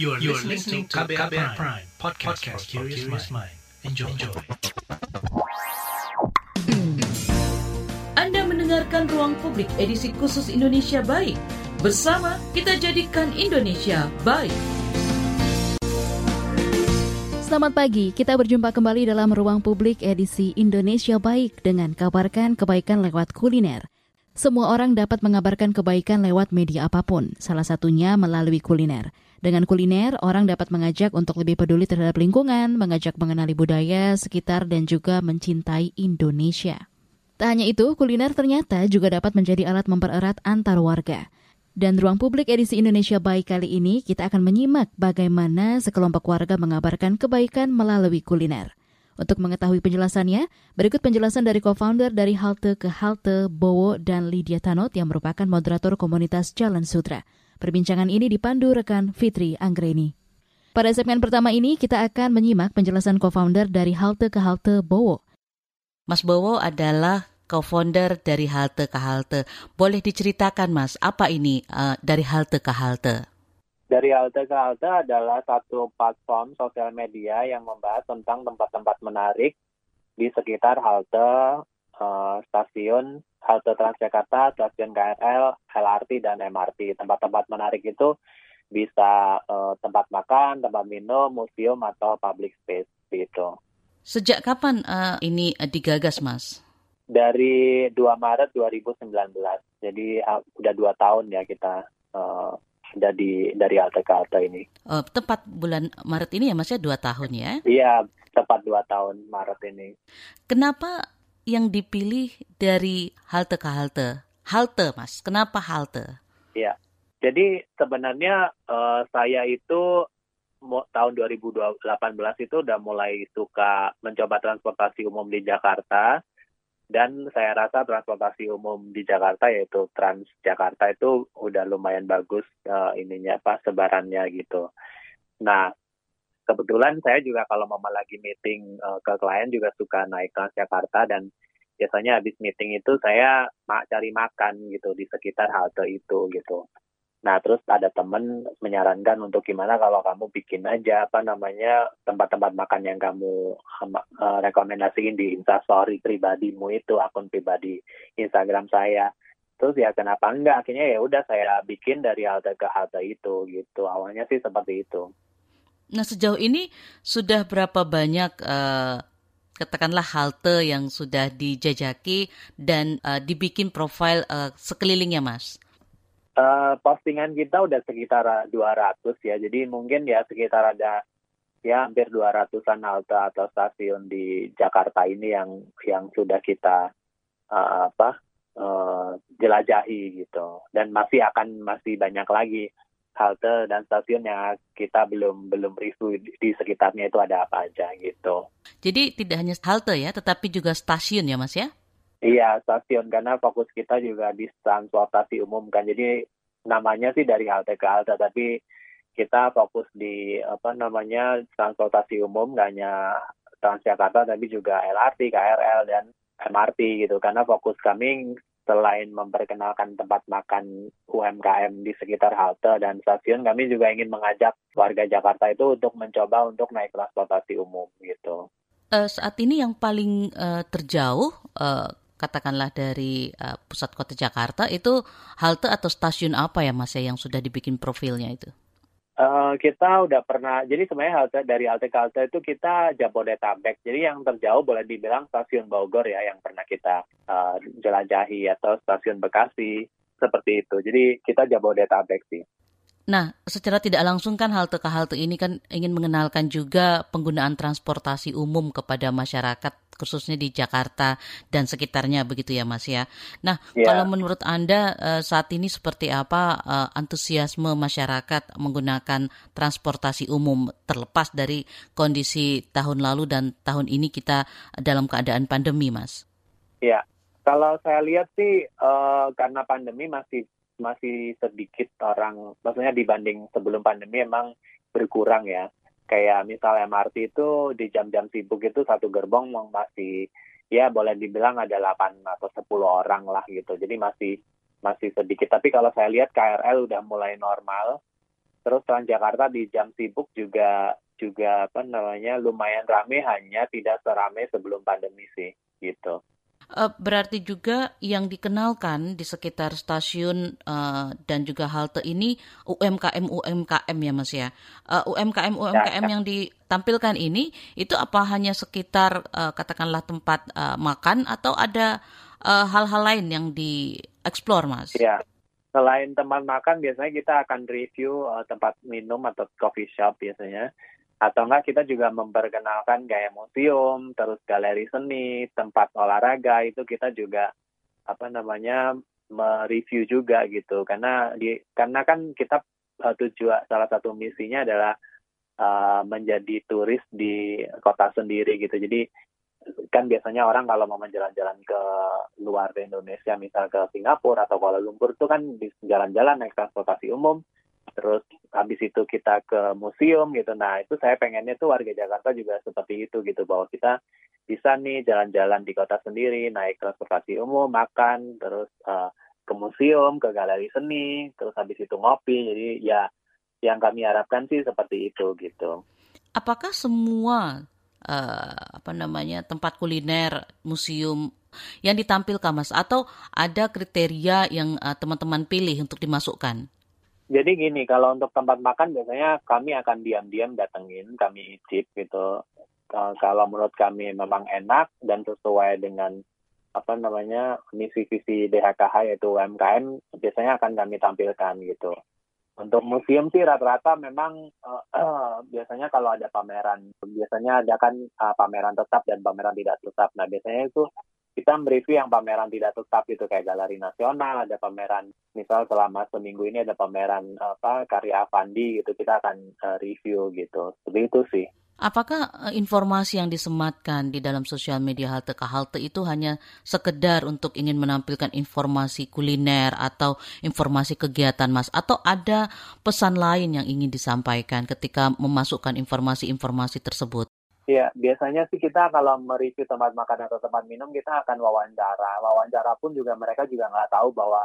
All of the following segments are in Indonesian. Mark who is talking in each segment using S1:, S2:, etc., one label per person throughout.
S1: You are, you are listening to KBR, Prime, Prime podcast, podcast for curious mind. Enjoy. Enjoy.
S2: Anda mendengarkan Ruang Publik edisi khusus Indonesia Baik. Bersama kita jadikan Indonesia baik.
S3: Selamat pagi, kita berjumpa kembali dalam Ruang Publik edisi Indonesia Baik dengan kabarkan kebaikan lewat kuliner. Semua orang dapat mengabarkan kebaikan lewat media apa pun, salah satunya melalui kuliner. Dengan kuliner, orang dapat mengajak untuk lebih peduli terhadap lingkungan, mengajak mengenali budaya sekitar, dan juga mencintai Indonesia. Tak hanya itu, kuliner ternyata juga dapat menjadi alat mempererat antar warga. Dan ruang publik edisi Indonesia Baik kali ini kita akan menyimak bagaimana sekelompok warga mengabarkan kebaikan melalui kuliner. Untuk mengetahui penjelasannya, berikut penjelasan dari co-founder dari Halte ke Halte, Bowo dan Lydia Tanot yang merupakan moderator komunitas Jalan Sutra. Perbincangan ini dipandu rekan Fitri Anggreni. Pada segmen pertama ini kita akan menyimak penjelasan co-founder dari Halte ke Halte Bowo.
S4: Mas Bowo adalah co-founder dari Halte ke Halte. Boleh diceritakan Mas, apa ini uh, dari Halte ke Halte?
S5: Dari Halte ke Halte adalah satu platform sosial media yang membahas tentang tempat-tempat menarik di sekitar halte, uh, stasiun, halte Transjakarta, stasiun KRL, LRT, dan MRT. Tempat-tempat menarik itu bisa uh, tempat makan, tempat minum, museum, atau public space gitu.
S4: Sejak kapan uh, ini uh, digagas, Mas?
S5: Dari 2 Maret 2019. Jadi uh, udah dua tahun ya kita uh, di dari halte ke halte ini.
S4: Uh, tepat bulan Maret ini ya, Mas ya dua tahun ya?
S5: Iya, tepat dua tahun Maret ini.
S4: Kenapa yang dipilih dari halte ke halte? Halte, Mas. Kenapa halte?
S5: Iya. Jadi sebenarnya uh, saya itu tahun 2018 itu udah mulai suka mencoba transportasi umum di Jakarta dan saya rasa transportasi umum di Jakarta yaitu Transjakarta itu udah lumayan bagus uh, ininya apa sebarannya gitu. Nah, kebetulan saya juga kalau mau lagi meeting uh, ke klien juga suka naik Transjakarta dan biasanya habis meeting itu saya mak cari makan gitu di sekitar halte itu gitu. Nah terus ada temen menyarankan untuk gimana kalau kamu bikin aja apa namanya tempat-tempat makan yang kamu uh, rekomendasiin di instastory pribadimu itu akun pribadi Instagram saya. Terus ya kenapa enggak akhirnya ya udah saya bikin dari halte ke halte itu gitu awalnya sih seperti itu.
S4: Nah sejauh ini sudah berapa banyak uh, katakanlah halte yang sudah dijajaki dan uh, dibikin profil uh, sekelilingnya mas?
S5: Uh, postingan kita udah sekitar 200 ya, jadi mungkin ya sekitar ada ya hampir 200-an halte atau stasiun di Jakarta ini yang yang sudah kita uh, apa uh, jelajahi gitu, dan masih akan masih banyak lagi halte dan stasiun yang kita belum belum review di sekitarnya itu ada apa aja gitu.
S4: Jadi tidak hanya halte ya, tetapi juga stasiun ya Mas ya?
S5: Iya stasiun karena fokus kita juga di transportasi umum kan. Jadi namanya sih dari halte ke halte, tapi kita fokus di apa namanya transportasi umum gak hanya Transjakarta tapi juga LRT, KRL dan MRT gitu karena fokus kami selain memperkenalkan tempat makan UMKM di sekitar halte dan stasiun, kami juga ingin mengajak warga Jakarta itu untuk mencoba untuk naik transportasi umum gitu.
S4: Uh, saat ini yang paling uh, terjauh, uh, katakanlah dari uh, pusat kota Jakarta, itu halte atau stasiun apa ya Mas ya yang sudah dibikin profilnya itu?
S5: Uh, kita udah pernah, jadi sebenarnya halte dari halte ke halte itu kita Jabodetabek. Jadi yang terjauh boleh dibilang stasiun Bogor ya yang pernah kita uh, jelajahi atau stasiun Bekasi seperti itu. Jadi kita Jabodetabek sih.
S4: Nah, secara tidak langsung kan halte ke halte ini kan ingin mengenalkan juga penggunaan transportasi umum kepada masyarakat khususnya di Jakarta dan sekitarnya begitu ya Mas ya. Nah, yeah. kalau menurut Anda uh, saat ini seperti apa uh, antusiasme masyarakat menggunakan transportasi umum terlepas dari kondisi tahun lalu dan tahun ini kita dalam keadaan pandemi, Mas?
S5: Ya, kalau saya lihat sih uh, karena pandemi masih masih sedikit orang, maksudnya dibanding sebelum pandemi emang berkurang ya. Kayak misal MRT itu di jam-jam sibuk itu satu gerbong masih ya boleh dibilang ada 8 atau 10 orang lah gitu. Jadi masih masih sedikit. Tapi kalau saya lihat KRL udah mulai normal Terus Transjakarta di jam sibuk juga juga apa namanya lumayan rame hanya tidak seramai sebelum pandemi sih gitu.
S4: Uh, berarti juga yang dikenalkan di sekitar stasiun uh, dan juga halte ini UMKM UMKM ya Mas ya. Uh, UMKM UMKM ya, ya. yang ditampilkan ini itu apa hanya sekitar uh, katakanlah tempat uh, makan atau ada hal-hal uh, lain yang dieksplor Mas?
S5: Ya. Selain tempat makan biasanya kita akan review uh, tempat minum atau coffee shop biasanya atau enggak kita juga memperkenalkan gaya museum, terus galeri seni, tempat olahraga itu kita juga apa namanya mereview juga gitu. Karena di karena kan kita uh, tujuan salah satu misinya adalah uh, menjadi turis di kota sendiri gitu. Jadi kan biasanya orang kalau mau jalan-jalan ke luar Indonesia misal ke Singapura atau Kuala Lumpur itu kan jalan-jalan naik transportasi umum terus habis itu kita ke museum gitu. Nah itu saya pengennya tuh warga Jakarta juga seperti itu gitu bahwa kita bisa nih jalan-jalan di kota sendiri, naik transportasi umum, makan, terus uh, ke museum, ke galeri seni, terus habis itu ngopi. Jadi ya yang kami harapkan sih seperti itu gitu.
S4: Apakah semua uh, apa namanya tempat kuliner, museum yang ditampilkan mas atau ada kriteria yang uh, teman-teman pilih untuk dimasukkan?
S5: Jadi gini, kalau untuk tempat makan biasanya kami akan diam-diam datengin, kami icip gitu. Kalau menurut kami memang enak dan sesuai dengan apa namanya misi visi DHKH yaitu UMKM biasanya akan kami tampilkan gitu. Untuk museum sih rata-rata memang uh, uh, biasanya kalau ada pameran, biasanya ada kan uh, pameran tetap dan pameran tidak tetap. Nah biasanya itu kita mereview yang pameran tidak tetap itu kayak galeri nasional ada pameran misal selama seminggu ini ada pameran apa karya Avandi gitu kita akan uh, review gitu. Seperti itu sih.
S4: Apakah eh, informasi yang disematkan di dalam sosial media halte ke halte itu hanya sekedar untuk ingin menampilkan informasi kuliner atau informasi kegiatan Mas? Atau ada pesan lain yang ingin disampaikan ketika memasukkan informasi-informasi tersebut?
S5: Ya, biasanya sih kita kalau mereview tempat makan atau tempat minum kita akan wawancara. Wawancara pun juga mereka juga nggak tahu bahwa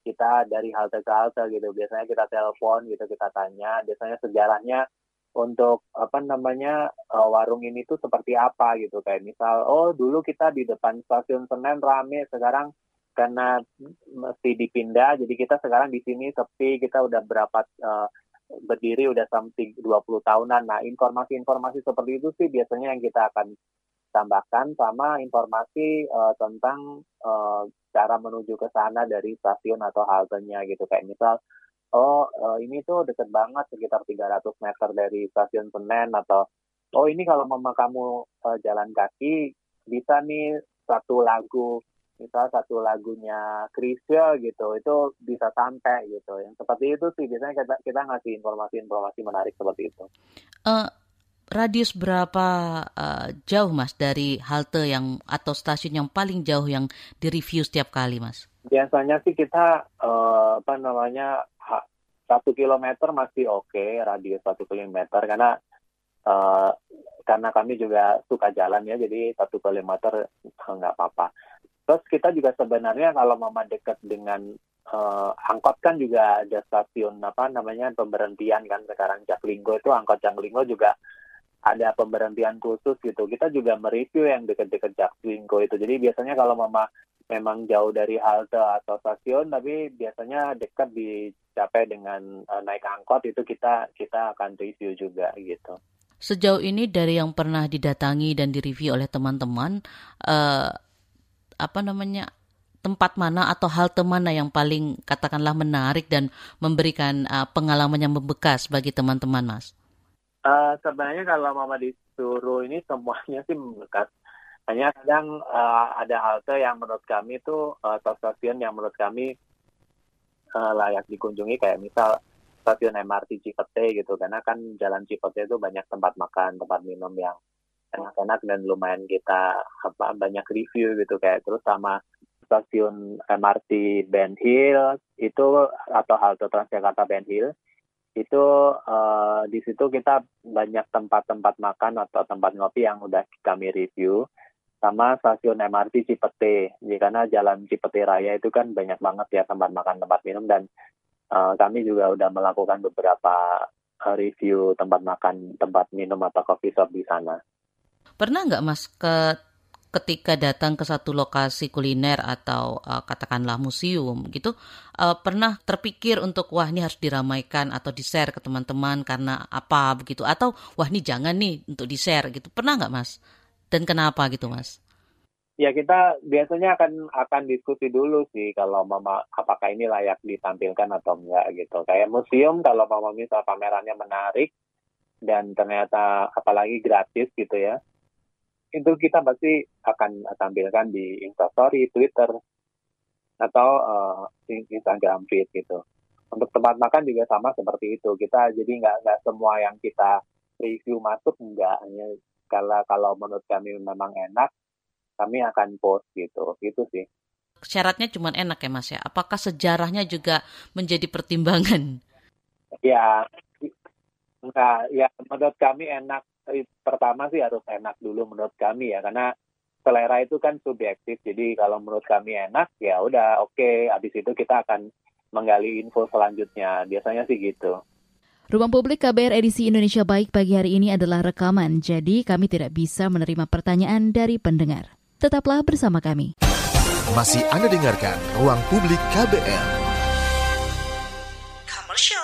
S5: kita dari halte ke halte gitu. Biasanya kita telepon gitu, kita tanya. Biasanya sejarahnya untuk apa namanya uh, warung ini tuh seperti apa gitu. Kayak misal, oh dulu kita di depan stasiun Senen rame, sekarang karena mesti dipindah, jadi kita sekarang di sini sepi. Kita udah berapa uh, berdiri udah sampai 20 tahunan. Nah, informasi-informasi seperti itu sih biasanya yang kita akan tambahkan sama informasi uh, tentang uh, cara menuju ke sana dari stasiun atau haltenya gitu. Kayak misal, oh uh, ini tuh deket banget sekitar 300 meter dari stasiun Senen atau oh ini kalau mama kamu uh, jalan kaki bisa nih satu lagu misal satu lagunya Krisya gitu itu bisa sampai gitu yang seperti itu sih biasanya kita kita ngasih informasi-informasi menarik seperti itu.
S4: Uh, radius berapa uh, jauh mas dari halte yang atau stasiun yang paling jauh yang direview setiap kali mas?
S5: Biasanya sih kita uh, apa namanya satu kilometer masih oke okay, radius satu kilometer karena uh, karena kami juga suka jalan ya jadi satu kilometer nggak apa-apa Terus kita juga sebenarnya kalau mama dekat dengan uh, angkot kan juga ada stasiun apa namanya pemberhentian kan sekarang Jaklinggo itu angkot Jaklinggo juga ada pemberhentian khusus gitu. Kita juga mereview yang dekat-dekat Jaklinggo itu. Jadi biasanya kalau mama memang jauh dari halte atau stasiun tapi biasanya dekat dicapai dengan uh, naik angkot itu kita kita akan review juga gitu.
S4: Sejauh ini dari yang pernah didatangi dan direview oleh teman-teman, uh, apa namanya tempat mana atau halte mana yang paling katakanlah menarik dan memberikan uh, pengalaman yang membekas bagi teman-teman, Mas?
S5: Uh, sebenarnya kalau Mama disuruh ini semuanya sih membekas. Hanya kadang uh, ada halte yang menurut kami itu uh, atau stasiun yang menurut kami uh, layak dikunjungi kayak misal stasiun MRT Cipete gitu karena kan jalan Cipete itu banyak tempat makan, tempat minum yang enak-enak dan lumayan kita apa banyak review gitu kayak terus sama stasiun MRT Ben Hill itu atau halte Transjakarta Ben Hill itu uh, di situ kita banyak tempat-tempat makan atau tempat ngopi yang udah kami review sama stasiun MRT Cipete. Jadi karena jalan Cipete Raya itu kan banyak banget ya tempat makan, tempat minum dan uh, kami juga udah melakukan beberapa uh, review tempat makan, tempat minum atau coffee shop di sana.
S4: Pernah nggak Mas ke ketika datang ke satu lokasi kuliner atau uh, katakanlah museum gitu uh, pernah terpikir untuk wah ini harus diramaikan atau di-share ke teman-teman karena apa begitu atau wah ini jangan nih untuk di-share gitu pernah nggak Mas dan kenapa gitu Mas?
S5: Ya kita biasanya akan akan diskusi dulu sih kalau mama apakah ini layak ditampilkan atau enggak gitu. Kayak museum kalau mama misal pamerannya menarik dan ternyata apalagi gratis gitu ya itu kita pasti akan tampilkan di Instastory, Twitter, atau uh, Instagram feed gitu. Untuk tempat makan juga sama seperti itu. Kita jadi nggak nggak semua yang kita review masuk nggak hanya kalau kalau menurut kami memang enak, kami akan post gitu. Itu sih.
S4: Syaratnya cuma enak ya Mas ya. Apakah sejarahnya juga menjadi pertimbangan?
S5: Ya, enggak. Ya menurut kami enak pertama sih harus enak dulu menurut kami ya karena selera itu kan subjektif jadi kalau menurut kami enak ya udah oke okay. habis itu kita akan menggali info selanjutnya biasanya sih gitu
S3: Ruang Publik KBR edisi Indonesia Baik pagi hari ini adalah rekaman, jadi kami tidak bisa menerima pertanyaan dari pendengar. Tetaplah bersama kami.
S6: Masih Anda dengarkan Ruang Publik KBR.
S7: Commercial.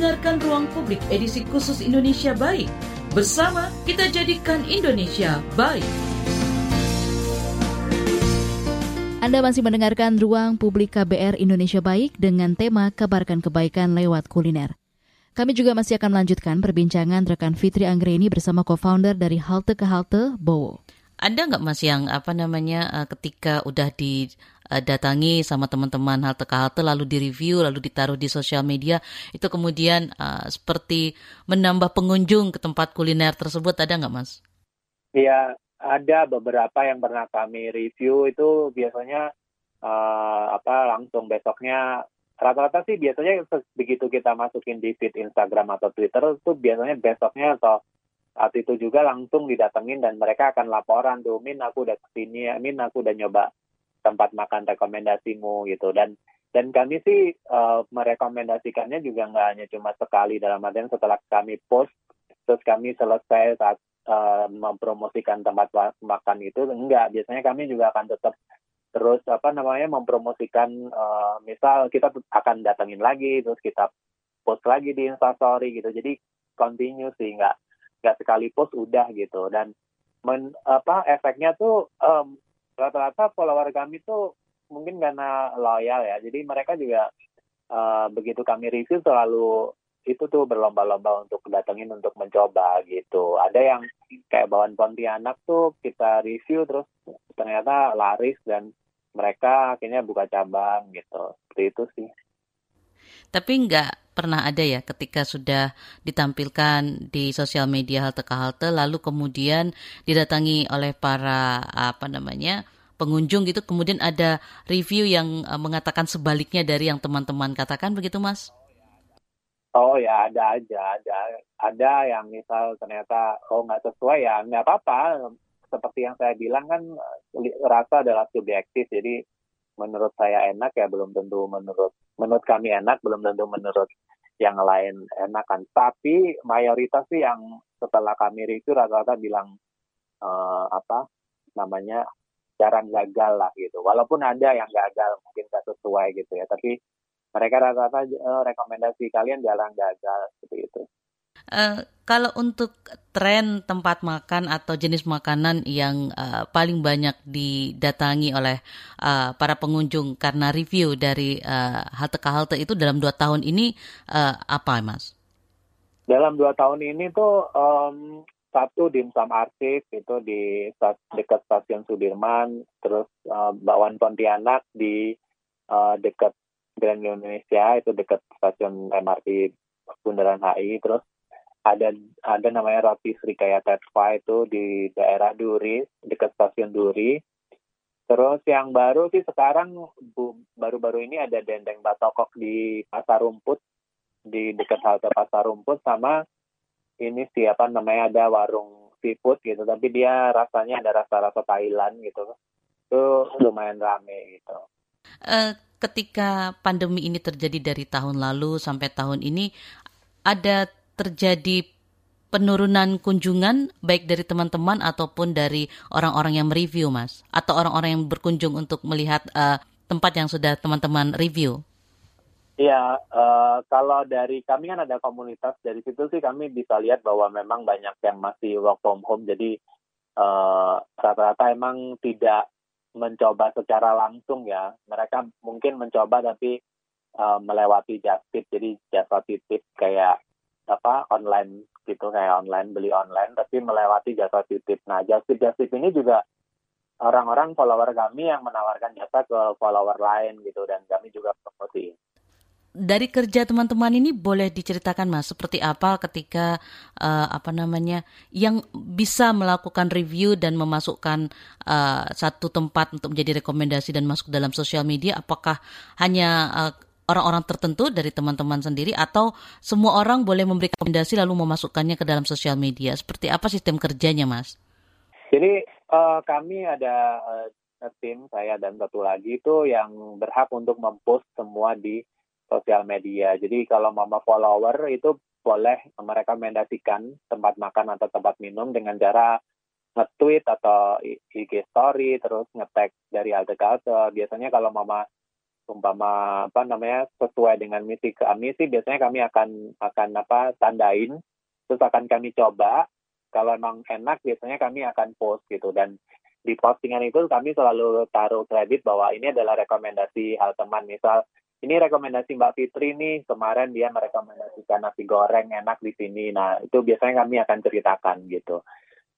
S2: Mendengarkan Ruang Publik edisi khusus Indonesia Baik. Bersama kita jadikan Indonesia baik.
S3: Anda masih mendengarkan Ruang Publik KBR Indonesia Baik dengan tema Kabarkan Kebaikan lewat kuliner. Kami juga masih akan melanjutkan perbincangan rekan Fitri Anggreni bersama co-founder dari Halte ke Halte, Bowo.
S4: Ada nggak Mas yang apa namanya uh, ketika udah didatangi sama teman-teman halte ke halte lalu direview lalu ditaruh di sosial media. Itu kemudian uh, seperti menambah pengunjung ke tempat kuliner tersebut. Ada nggak Mas?
S5: Iya ada beberapa yang pernah kami review. Itu biasanya uh, apa langsung besoknya. Rata-rata sih biasanya begitu kita masukin di feed Instagram atau Twitter itu biasanya besoknya atau saat itu juga langsung didatengin dan mereka akan laporan tuh Min aku udah ke sini ya Min aku udah nyoba tempat makan rekomendasimu gitu. Dan dan kami sih uh, merekomendasikannya juga nggak hanya cuma sekali dalam artian setelah kami post terus kami selesai saat uh, mempromosikan tempat makan itu enggak. Biasanya kami juga akan tetap terus apa namanya mempromosikan uh, misal kita akan datengin lagi terus kita post lagi di instastory gitu. Jadi continue sih nggak nggak sekali post udah gitu. Dan men, apa efeknya tuh um, rata-rata follower kami tuh mungkin karena loyal ya. Jadi mereka juga uh, begitu kami review selalu itu tuh berlomba-lomba untuk datengin untuk mencoba gitu. Ada yang kayak bawaan Pontianak tuh kita review terus ternyata laris dan mereka akhirnya buka cabang gitu. Seperti itu sih
S4: tapi nggak pernah ada ya ketika sudah ditampilkan di sosial media halte ke halte lalu kemudian didatangi oleh para apa namanya pengunjung gitu. Kemudian ada review yang uh, mengatakan sebaliknya dari yang teman-teman katakan begitu Mas?
S5: Oh ya ada aja ada ada yang misal ternyata oh nggak sesuai ya nggak apa-apa. Seperti yang saya bilang kan rasa adalah subjektif. Jadi menurut saya enak ya belum tentu menurut menurut kami enak belum tentu menurut yang lain enak kan tapi mayoritas sih yang setelah kami review rata-rata bilang uh, apa namanya jarang gagal lah gitu. Walaupun ada yang gagal mungkin gak sesuai gitu ya, tapi mereka rata-rata uh, rekomendasi kalian jarang gagal seperti itu.
S4: Uh, kalau untuk tren tempat makan atau jenis makanan yang uh, paling banyak didatangi oleh uh, para pengunjung karena review dari uh, halte ke halte itu dalam dua tahun ini uh, apa, Mas?
S5: Dalam dua tahun ini tuh um, satu dimsum arsip itu di dekat stasiun Sudirman, terus uh, Bakwan Pontianak di uh, dekat Grand Indonesia itu dekat stasiun MRT Bundaran HI, terus ada ada namanya roti Srikaya Tetva itu di daerah Duri dekat stasiun Duri. Terus yang baru sih sekarang baru-baru ini ada dendeng batokok di Pasar Rumput di dekat halte Pasar Rumput sama ini siapa namanya ada warung seafood gitu. Tapi dia rasanya ada rasa-rasa Thailand gitu. Itu lumayan rame gitu.
S4: Uh, ketika pandemi ini terjadi dari tahun lalu sampai tahun ini ada terjadi penurunan kunjungan baik dari teman-teman ataupun dari orang-orang yang mereview mas atau orang-orang yang berkunjung untuk melihat uh, tempat yang sudah teman-teman review
S5: Iya, uh, kalau dari kami kan ada komunitas dari situ sih kami bisa lihat bahwa memang banyak yang masih work from home. Jadi eh, rata-rata emang tidak mencoba secara langsung ya. Mereka mungkin mencoba tapi uh, melewati tip. Jadi jasa titip kayak apa online gitu kayak online beli online tapi melewati jasa titip. Nah just tip just tip ini juga orang-orang follower kami yang menawarkan jasa ke follower lain gitu dan kami juga promosi
S4: dari kerja teman-teman ini boleh diceritakan mas seperti apa ketika uh, apa namanya yang bisa melakukan review dan memasukkan uh, satu tempat untuk menjadi rekomendasi dan masuk dalam sosial media apakah hanya uh, orang-orang tertentu dari teman-teman sendiri atau semua orang boleh memberi rekomendasi lalu memasukkannya ke dalam sosial media seperti apa sistem kerjanya mas?
S5: Jadi uh, kami ada uh, tim saya dan satu lagi itu yang berhak untuk mempost semua di sosial media. Jadi kalau mama follower itu boleh merekomendasikan tempat makan atau tempat minum dengan cara nge-tweet atau IG story terus nge-tag dari ke Biasanya kalau mama umpama apa namanya sesuai dengan misi ke misi biasanya kami akan akan apa tandain. Terus akan kami coba. Kalau memang enak biasanya kami akan post gitu. Dan di postingan itu kami selalu taruh kredit bahwa ini adalah rekomendasi hal teman misal ini rekomendasi Mbak Fitri nih. Kemarin dia merekomendasikan nasi goreng enak di sini. Nah itu biasanya kami akan ceritakan gitu.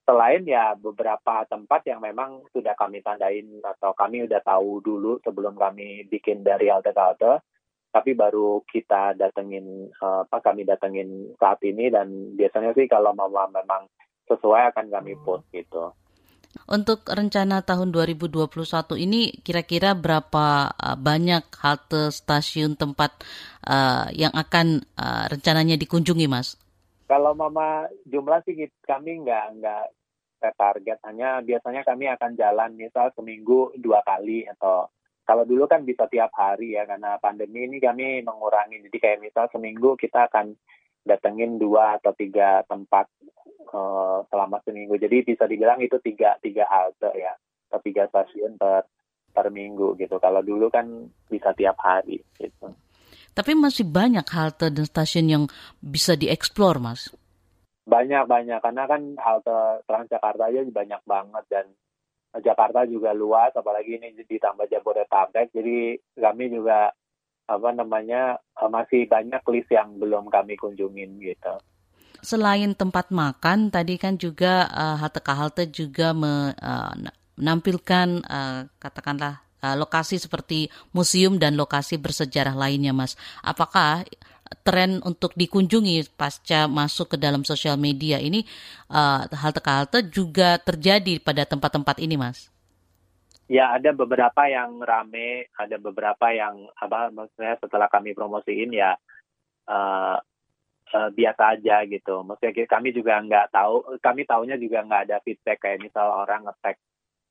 S5: Selain ya beberapa tempat yang memang sudah kami tandain atau kami udah tahu dulu sebelum kami bikin dari halte ke halte, tapi baru kita datengin apa kami datengin saat ini dan biasanya sih kalau memang sesuai akan kami post gitu.
S4: Untuk rencana tahun 2021 ini kira-kira berapa uh, banyak halte stasiun tempat uh, yang akan uh, rencananya dikunjungi, Mas?
S5: Kalau mama jumlah sih kami nggak nggak target hanya biasanya kami akan jalan misal seminggu dua kali atau kalau dulu kan bisa tiap hari ya karena pandemi ini kami mengurangi jadi kayak misal seminggu kita akan datengin dua atau tiga tempat uh, selama seminggu. Jadi bisa dibilang itu tiga tiga halte ya, atau tiga stasiun per per minggu gitu. Kalau dulu kan bisa tiap hari gitu.
S4: Tapi masih banyak halte dan stasiun yang bisa dieksplor, Mas.
S5: Banyak banyak karena kan halte Transjakarta aja banyak banget dan Jakarta juga luas, apalagi ini ditambah Jabodetabek. Jadi kami juga apa namanya masih banyak list yang belum kami kunjungin gitu
S4: selain tempat makan, tadi kan juga uh, halte ke halte juga me, uh, menampilkan uh, katakanlah uh, lokasi seperti museum dan lokasi bersejarah lainnya, Mas. Apakah tren untuk dikunjungi pasca masuk ke dalam sosial media ini uh, halte ke halte juga terjadi pada tempat-tempat ini, Mas?
S5: Ya ada beberapa yang rame, ada beberapa yang apa maksudnya setelah kami promosiin ya uh, uh, biasa aja gitu. Maksudnya kami juga nggak tahu, kami tahunya juga nggak ada feedback kayak misal orang ngetek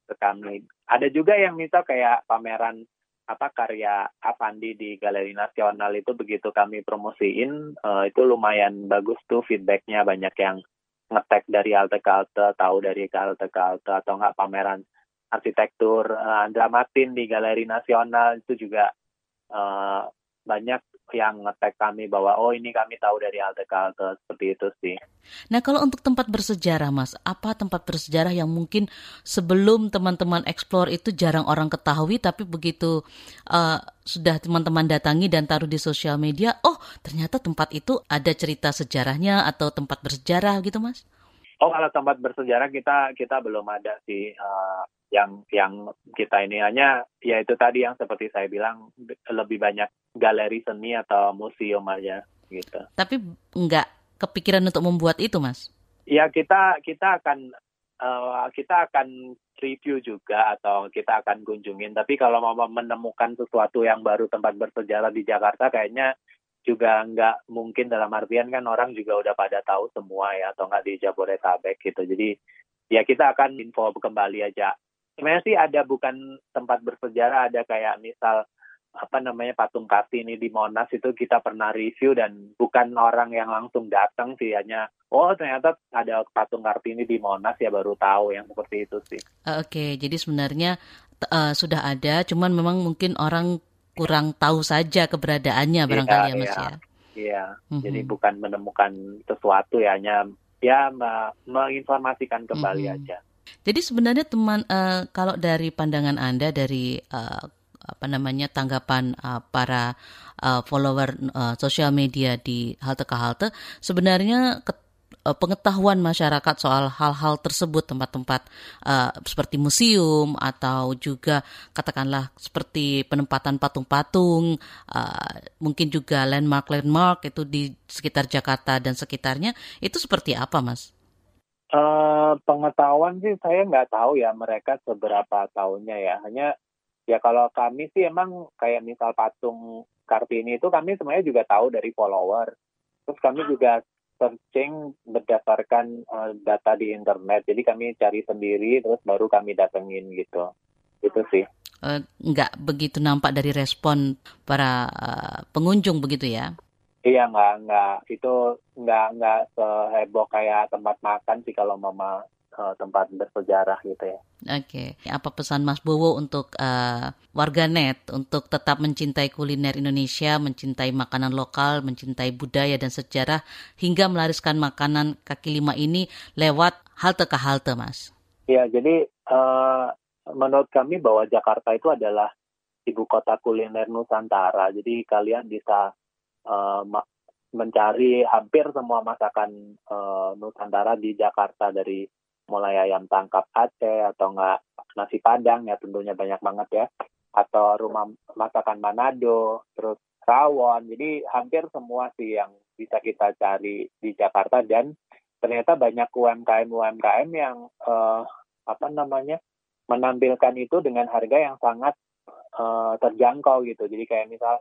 S5: ke kami. Ada juga yang misal kayak pameran apa karya Avandi di Galeri Nasional itu begitu kami promosiin uh, itu lumayan bagus tuh feedbacknya banyak yang ngetek dari halte ke halte, tahu dari halte ke halte, atau enggak pameran arsitektur uh, dramatin di Galeri Nasional itu juga uh, banyak yang ngetek kami bahwa oh ini kami tahu dari halte ke halte seperti itu sih.
S4: Nah kalau untuk tempat bersejarah mas, apa tempat bersejarah yang mungkin sebelum teman-teman explore itu jarang orang ketahui tapi begitu uh, sudah teman-teman datangi dan taruh di sosial media, oh ternyata tempat itu ada cerita sejarahnya atau tempat bersejarah gitu mas?
S5: Oh kalau tempat bersejarah kita kita belum ada sih uh, yang yang kita ini hanya ya itu tadi yang seperti saya bilang lebih banyak galeri seni atau museum aja gitu.
S4: Tapi nggak kepikiran untuk membuat itu, Mas?
S5: Ya kita kita akan uh, kita akan review juga atau kita akan kunjungin. Tapi kalau mau menemukan sesuatu yang baru tempat bersejarah di Jakarta, kayaknya juga nggak mungkin dalam artian kan orang juga udah pada tahu semua ya atau nggak di Jabodetabek gitu. Jadi ya kita akan info kembali aja sebenarnya sih ada bukan tempat bersejarah, ada kayak misal apa namanya patung kartini di Monas itu kita pernah review dan bukan orang yang langsung datang sih hanya oh ternyata ada patung kartini di Monas ya baru tahu yang seperti itu sih.
S4: Oke, jadi sebenarnya uh, sudah ada, cuman memang mungkin orang kurang tahu saja keberadaannya iya, barangkali ya, ya Mas
S5: ya. Iya, mm-hmm. jadi bukan menemukan sesuatu ya hanya ya menginformasikan kembali mm-hmm. aja.
S4: Jadi sebenarnya teman uh, kalau dari pandangan Anda dari uh, apa namanya tanggapan uh, para uh, follower uh, sosial media di halte ke halte sebenarnya ke, uh, pengetahuan masyarakat soal hal-hal tersebut tempat-tempat uh, seperti museum atau juga katakanlah seperti penempatan patung-patung uh, mungkin juga landmark-landmark itu di sekitar Jakarta dan sekitarnya itu seperti apa mas?
S5: Uh, pengetahuan sih saya nggak tahu ya mereka seberapa tahunnya ya. Hanya ya kalau kami sih emang kayak misal patung Kartini itu kami sebenarnya juga tahu dari follower. Terus kami juga searching berdasarkan uh, data di internet. Jadi kami cari sendiri terus baru kami datengin gitu. Itu sih.
S4: Uh, nggak begitu nampak dari respon para uh, pengunjung begitu ya?
S5: Iya nggak nggak itu nggak nggak seheboh kayak tempat makan sih kalau mama uh, tempat bersejarah gitu ya.
S4: Oke, okay. apa pesan Mas Bowo untuk uh, warganet untuk tetap mencintai kuliner Indonesia, mencintai makanan lokal, mencintai budaya dan sejarah hingga melariskan makanan kaki lima ini lewat halte ke halte, Mas?
S5: Iya, jadi uh, menurut kami bahwa Jakarta itu adalah ibu kota kuliner Nusantara. Jadi kalian bisa uh, mencari hampir semua masakan uh, Nusantara di Jakarta dari mulai ayam tangkap Aceh atau enggak nasi padang ya tentunya banyak banget ya. Atau rumah masakan Manado terus rawon. Jadi hampir semua sih yang bisa kita cari di Jakarta. Dan ternyata banyak UMKM UMKM yang uh, apa namanya menampilkan itu dengan harga yang sangat uh, terjangkau gitu. Jadi kayak misal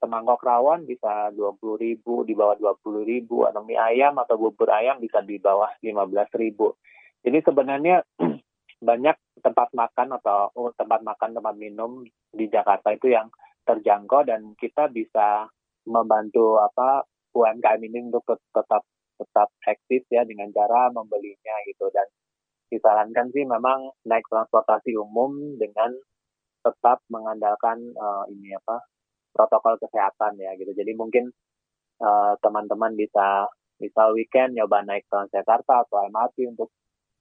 S5: semangkok rawon bisa dua puluh ribu, di bawah dua puluh ribu, atau mie ayam atau bubur ayam bisa di bawah lima belas ribu. Jadi sebenarnya banyak tempat makan atau oh, tempat makan, tempat minum di Jakarta itu yang terjangkau dan kita bisa membantu apa UMKM ini untuk tetap tetap eksis ya dengan cara membelinya gitu dan disarankan sih memang naik transportasi umum dengan tetap mengandalkan uh, ini apa protokol kesehatan ya gitu. Jadi mungkin uh, teman-teman bisa bisa weekend nyoba naik Transjakarta atau MRT untuk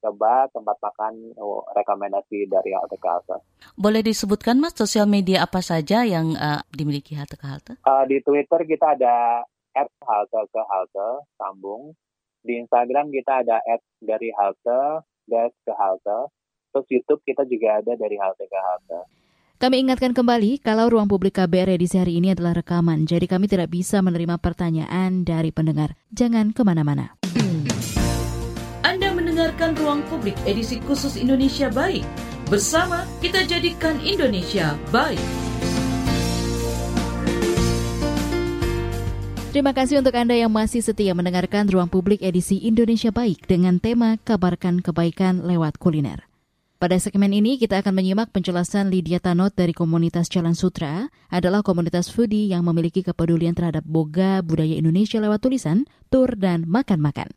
S5: coba tempat makan oh, rekomendasi dari halte ke halte.
S4: Boleh disebutkan mas sosial media apa saja yang uh, dimiliki halte ke halte?
S5: Uh, di Twitter kita ada at halte ke halte sambung. Di Instagram kita ada at dari halte dash ke halte. Terus YouTube kita juga ada dari halte ke halte.
S3: Kami ingatkan kembali kalau ruang publik KBR edisi hari ini adalah rekaman, jadi kami tidak bisa menerima pertanyaan dari pendengar. Jangan
S2: ke mana-mana. Ruang publik edisi khusus Indonesia Baik. Bersama kita jadikan Indonesia baik.
S3: Terima kasih untuk Anda yang masih setia mendengarkan Ruang Publik edisi Indonesia Baik dengan tema Kabarkan Kebaikan lewat Kuliner. Pada segmen ini kita akan menyimak penjelasan Lydia Tanot dari komunitas Jalan Sutra adalah komunitas foodie yang memiliki kepedulian terhadap boga budaya Indonesia lewat tulisan, tur, dan makan-makan.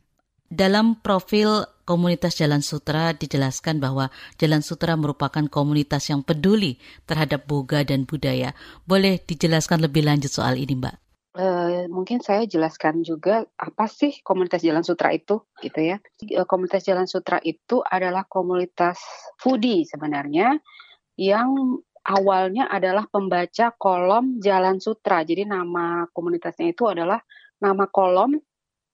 S4: Dalam profil komunitas Jalan Sutra dijelaskan bahwa Jalan Sutra merupakan komunitas yang peduli terhadap boga dan budaya. Boleh dijelaskan lebih lanjut soal ini, Mbak?
S8: Uh, mungkin saya jelaskan juga apa sih komunitas Jalan Sutra itu, gitu ya. Eh, komunitas Jalan Sutra itu adalah komunitas foodie sebenarnya yang awalnya adalah pembaca kolom Jalan Sutra. Jadi nama komunitasnya itu adalah nama kolom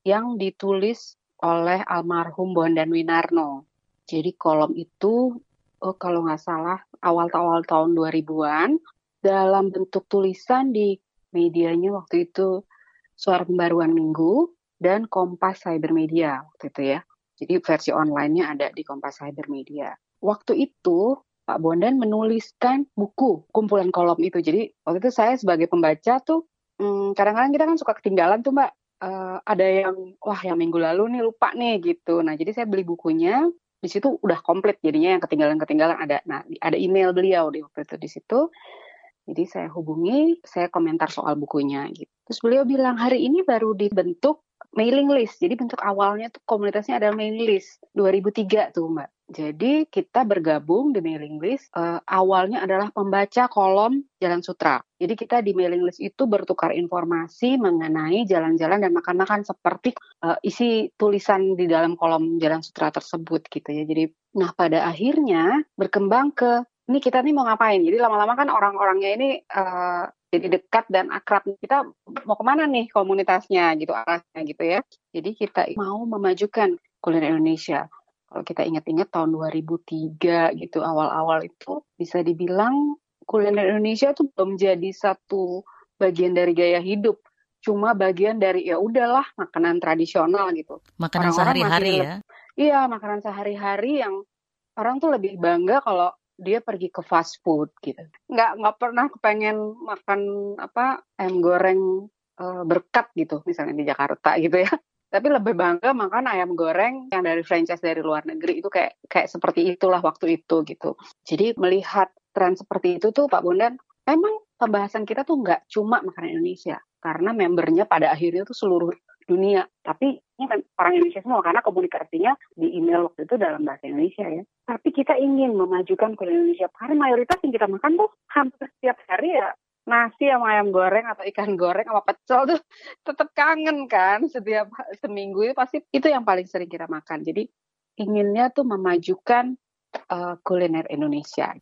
S8: yang ditulis oleh almarhum Bondan Winarno. Jadi kolom itu oh, kalau nggak salah awal-awal tahun 2000-an dalam bentuk tulisan di medianya waktu itu Suara Pembaruan Minggu dan Kompas Cybermedia waktu itu ya. Jadi versi online-nya ada di Kompas Cybermedia. Waktu itu Pak Bondan menuliskan buku kumpulan kolom itu. Jadi waktu itu saya sebagai pembaca tuh hmm, kadang-kadang kita kan suka ketinggalan tuh Mbak. Uh, ada yang wah yang minggu lalu nih lupa nih gitu. Nah jadi saya beli bukunya di situ udah komplit jadinya yang ketinggalan-ketinggalan ada. Nah ada email beliau di waktu itu di situ jadi saya hubungi, saya komentar soal bukunya gitu. Terus beliau bilang hari ini baru dibentuk mailing list. Jadi bentuk awalnya tuh komunitasnya ada mailing list 2003 tuh Mbak. Jadi kita bergabung di mailing list uh, awalnya adalah pembaca kolom Jalan Sutra. Jadi kita di mailing list itu bertukar informasi mengenai jalan-jalan dan makan-makan seperti uh, isi tulisan di dalam kolom Jalan Sutra tersebut gitu ya. Jadi nah pada akhirnya berkembang ke ini kita nih mau ngapain? Jadi lama-lama kan orang-orangnya ini uh, jadi dekat dan akrab. Kita mau ke mana nih komunitasnya? Gitu arahnya gitu ya. Jadi kita mau memajukan kuliner Indonesia kalau kita ingat-ingat tahun 2003 gitu awal-awal itu bisa dibilang kuliner Indonesia itu belum jadi satu bagian dari gaya hidup. Cuma bagian dari ya udahlah makanan tradisional gitu.
S4: Makanan sehari-hari ya?
S8: Iya makanan sehari-hari yang orang tuh lebih bangga kalau dia pergi ke fast food gitu. Nggak nggak pernah kepengen makan apa ayam goreng uh, berkat gitu misalnya di Jakarta gitu ya tapi lebih bangga makan ayam goreng yang dari franchise dari luar negeri itu kayak kayak seperti itulah waktu itu gitu jadi melihat tren seperti itu tuh Pak Bondan emang pembahasan kita tuh nggak cuma makanan Indonesia karena membernya pada akhirnya tuh seluruh dunia. Tapi ini kan orang Indonesia semua karena komunikasinya di email waktu itu dalam bahasa Indonesia ya. Tapi kita ingin memajukan kuliner Indonesia karena mayoritas yang kita makan tuh hampir setiap hari ya nasi sama ayam goreng atau ikan goreng sama pecel tuh tetap kangen kan setiap seminggu itu pasti itu yang paling sering kita makan. Jadi inginnya tuh memajukan uh, kuliner Indonesia.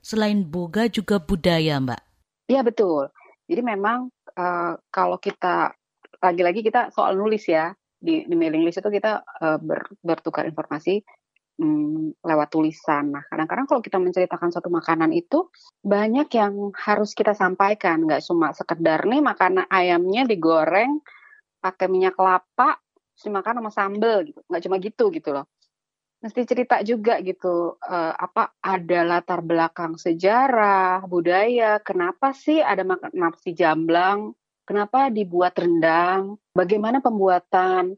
S4: Selain boga juga budaya, Mbak.
S8: Iya betul. Jadi memang uh, kalau kita lagi-lagi kita soal nulis ya di, di mailing list itu kita uh, ber, bertukar informasi um, lewat tulisan. Nah, kadang-kadang kalau kita menceritakan suatu makanan itu banyak yang harus kita sampaikan, nggak cuma sekedar nih makanan ayamnya digoreng pakai minyak kelapa, terus dimakan sama sambel gitu, nggak cuma gitu gitu loh. Mesti cerita juga gitu, uh, apa ada latar belakang sejarah, budaya, kenapa sih ada makan nasi jamblang, kenapa dibuat rendang, bagaimana pembuatan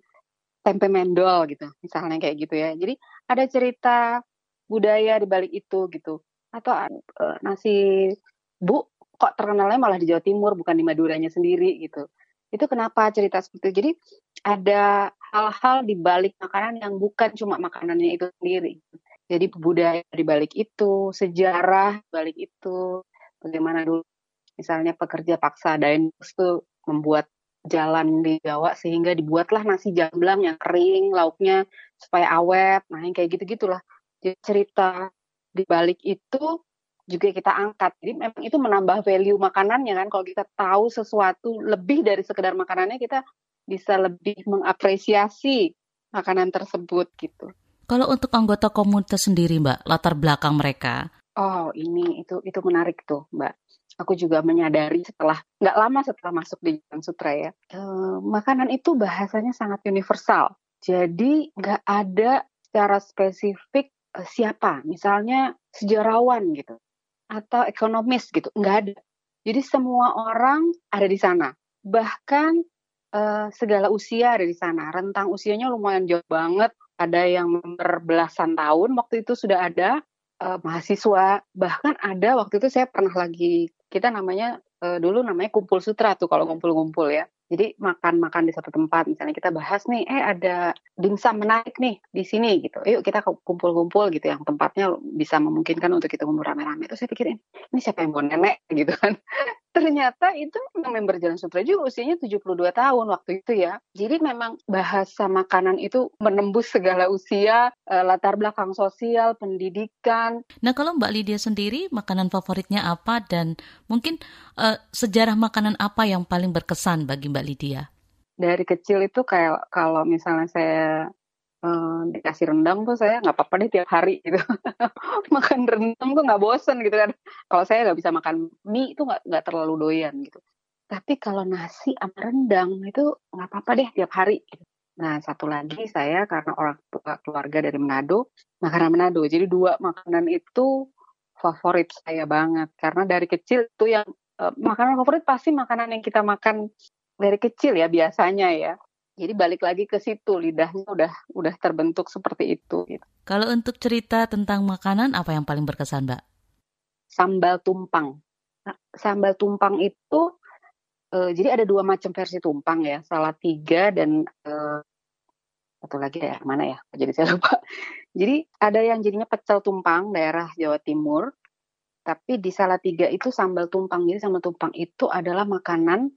S8: tempe mendol gitu, misalnya kayak gitu ya. Jadi ada cerita budaya di balik itu gitu. Atau uh, nasi bu kok terkenalnya malah di Jawa Timur bukan di Maduranya sendiri gitu. Itu kenapa cerita seperti itu. Jadi ada hal-hal di balik makanan yang bukan cuma makanannya itu sendiri. Jadi budaya di balik itu, sejarah di balik itu, bagaimana dulu misalnya pekerja paksa Daenus itu membuat jalan di Jawa sehingga dibuatlah nasi jamblang yang kering, lauknya supaya awet. Nah, yang kayak gitu-gitulah. Jadi cerita di balik itu juga kita angkat. Jadi memang itu menambah value makanannya kan. Kalau kita tahu sesuatu lebih dari sekedar makanannya, kita bisa lebih mengapresiasi makanan tersebut gitu.
S4: Kalau untuk anggota komunitas sendiri, Mbak, latar belakang mereka?
S8: Oh, ini itu itu menarik tuh, Mbak aku juga menyadari setelah nggak lama setelah masuk di Jalan Sutra ya, eh, makanan itu bahasanya sangat universal. Jadi nggak ada secara spesifik eh, siapa, misalnya sejarawan gitu, atau ekonomis gitu, nggak ada. Jadi semua orang ada di sana. Bahkan eh, segala usia ada di sana. Rentang usianya lumayan jauh banget. Ada yang berbelasan tahun waktu itu sudah ada uh, mahasiswa. Bahkan ada waktu itu saya pernah lagi kita namanya uh, dulu namanya kumpul sutra tuh kalau ngumpul-ngumpul ya. Jadi makan-makan di satu tempat, misalnya kita bahas nih, eh ada dimsum menarik nih di sini gitu. Yuk kita kumpul-kumpul gitu yang tempatnya bisa memungkinkan untuk kita kumpul rame-rame. Terus saya pikirin, ini siapa yang mau nenek gitu kan. Ternyata itu member Jalan Sutra juga usianya 72 tahun waktu itu ya. Jadi memang bahasa makanan itu menembus segala usia, eh, latar belakang sosial, pendidikan.
S4: Nah kalau Mbak Lydia sendiri, makanan favoritnya apa dan mungkin uh, sejarah makanan apa yang paling berkesan bagi Mbak Lydia?
S8: Dari kecil itu kayak kalau misalnya saya uh, dikasih rendang tuh saya nggak apa-apa deh tiap hari gitu. makan rendang tuh nggak bosen gitu kan. Kalau saya nggak bisa makan mie itu nggak terlalu doyan gitu. Tapi kalau nasi sama rendang itu nggak apa-apa deh tiap hari. Gitu. Nah satu lagi saya karena orang tua keluarga dari Manado, makanan Manado. Jadi dua makanan itu favorit saya banget karena dari kecil itu yang uh, makanan favorit pasti makanan yang kita makan dari kecil ya biasanya ya. Jadi balik lagi ke situ lidahnya udah udah terbentuk seperti itu. Gitu.
S4: Kalau untuk cerita tentang makanan apa yang paling berkesan, Mbak?
S8: Sambal tumpang. Nah, sambal tumpang itu uh, jadi ada dua macam versi tumpang ya, salah tiga dan uh, satu lagi daerah mana ya? Jadi saya lupa. Jadi ada yang jadinya pecel tumpang daerah Jawa Timur, tapi di Salatiga itu sambal tumpang. Jadi sambal tumpang itu adalah makanan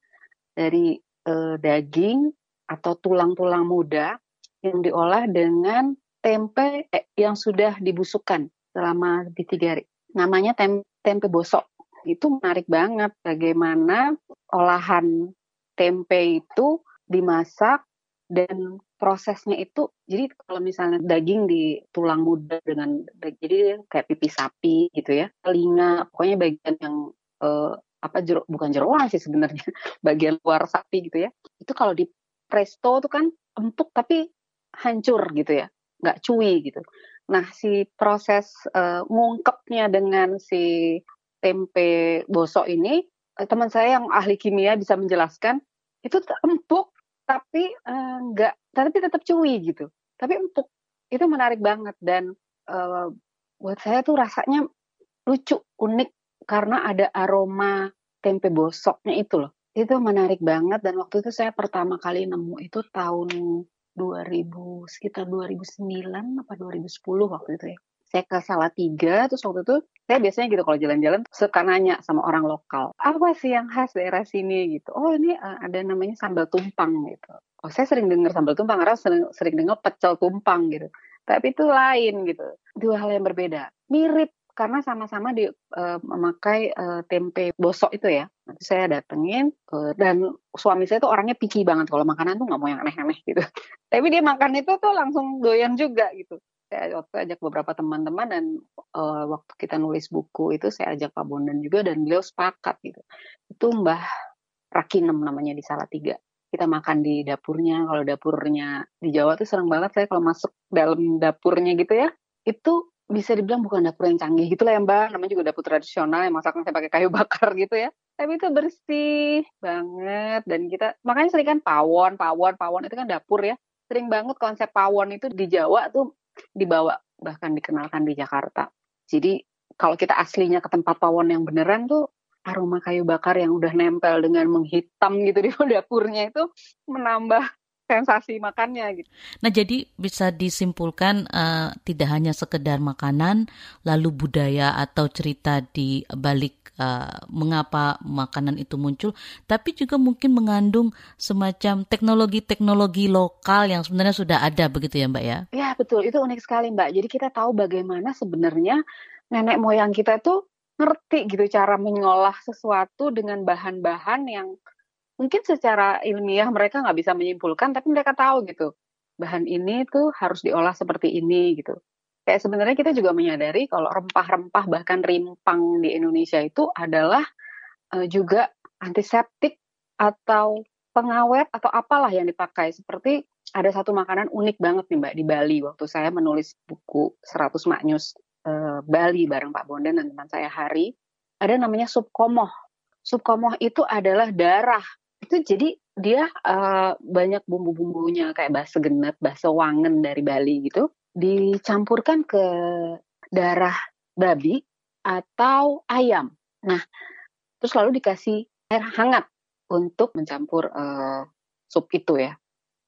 S8: dari uh, daging atau tulang-tulang muda yang diolah dengan tempe eh, yang sudah dibusukkan selama di tiga hari. Namanya tem tempe bosok. Itu menarik banget bagaimana olahan tempe itu dimasak dan prosesnya itu jadi kalau misalnya daging di tulang muda dengan jadi kayak pipi sapi gitu ya telinga pokoknya bagian yang uh, apa jeruk bukan jeroan sih sebenarnya bagian luar sapi gitu ya itu kalau di presto tuh kan empuk tapi hancur gitu ya nggak cuy gitu nah si proses uh, ngungkepnya dengan si tempe bosok ini uh, teman saya yang ahli kimia bisa menjelaskan itu empuk tapi uh, nggak tapi tetap cuy gitu tapi empuk itu menarik banget dan uh, buat saya tuh rasanya lucu unik karena ada aroma tempe bosoknya itu loh. Itu menarik banget dan waktu itu saya pertama kali nemu itu tahun 2000 sekitar 2009 apa 2010 waktu itu ya. Saya ke Salatiga terus waktu itu saya biasanya gitu kalau jalan-jalan suka nanya sama orang lokal apa sih yang khas daerah sini gitu. Oh ini uh, ada namanya sambal tumpang gitu. Oh saya sering dengar sambal tumpang karena sering, sering dengar pecel tumpang gitu. Tapi itu lain gitu. Dua hal yang berbeda. Mirip karena sama-sama di uh, memakai uh, tempe bosok itu ya. Nanti saya datengin uh, dan suami saya tuh orangnya picky banget kalau makanan tuh nggak mau yang aneh-aneh gitu. Tapi dia makan itu tuh langsung doyan juga gitu. Saya waktu ajak beberapa teman-teman dan uh, waktu kita nulis buku itu saya ajak Pak Bondan juga dan beliau sepakat gitu. Itu Mbah Rakinem namanya di Salatiga kita makan di dapurnya. Kalau dapurnya di Jawa tuh serem banget saya kalau masuk dalam dapurnya gitu ya. Itu bisa dibilang bukan dapur yang canggih gitu lah ya mbak. Namanya juga dapur tradisional yang masaknya saya pakai kayu bakar gitu ya. Tapi itu bersih banget. Dan kita makanya sering kan pawon pawon pawon itu kan dapur ya. Sering banget konsep pawon itu di Jawa tuh dibawa bahkan dikenalkan di Jakarta. Jadi kalau kita aslinya ke tempat pawon yang beneran tuh aroma kayu bakar yang udah nempel dengan menghitam gitu di dapurnya itu menambah sensasi makannya gitu.
S4: Nah, jadi bisa disimpulkan uh, tidak hanya sekedar makanan, lalu budaya atau cerita di balik uh, mengapa makanan itu muncul, tapi juga mungkin mengandung semacam teknologi-teknologi lokal yang sebenarnya sudah ada begitu ya, Mbak ya?
S8: Ya, betul. Itu unik sekali, Mbak. Jadi kita tahu bagaimana sebenarnya nenek moyang kita tuh ngerti gitu cara mengolah sesuatu dengan bahan-bahan yang mungkin secara ilmiah mereka nggak bisa menyimpulkan, tapi mereka tahu gitu bahan ini tuh harus diolah seperti ini gitu. Kayak sebenarnya kita juga menyadari kalau rempah-rempah bahkan rimpang di Indonesia itu adalah uh, juga antiseptik atau pengawet atau apalah yang dipakai. Seperti ada satu makanan unik banget nih Mbak di Bali waktu saya menulis buku 100 Maknyus uh, Bali bareng Pak Bondan dan teman saya Hari. Ada namanya sup komoh. Sup komoh itu adalah darah itu jadi dia uh, banyak bumbu-bumbunya kayak bahasa genep, bahasa wangen dari Bali gitu, dicampurkan ke darah babi atau ayam. Nah, terus lalu dikasih air hangat untuk mencampur uh, sup itu ya.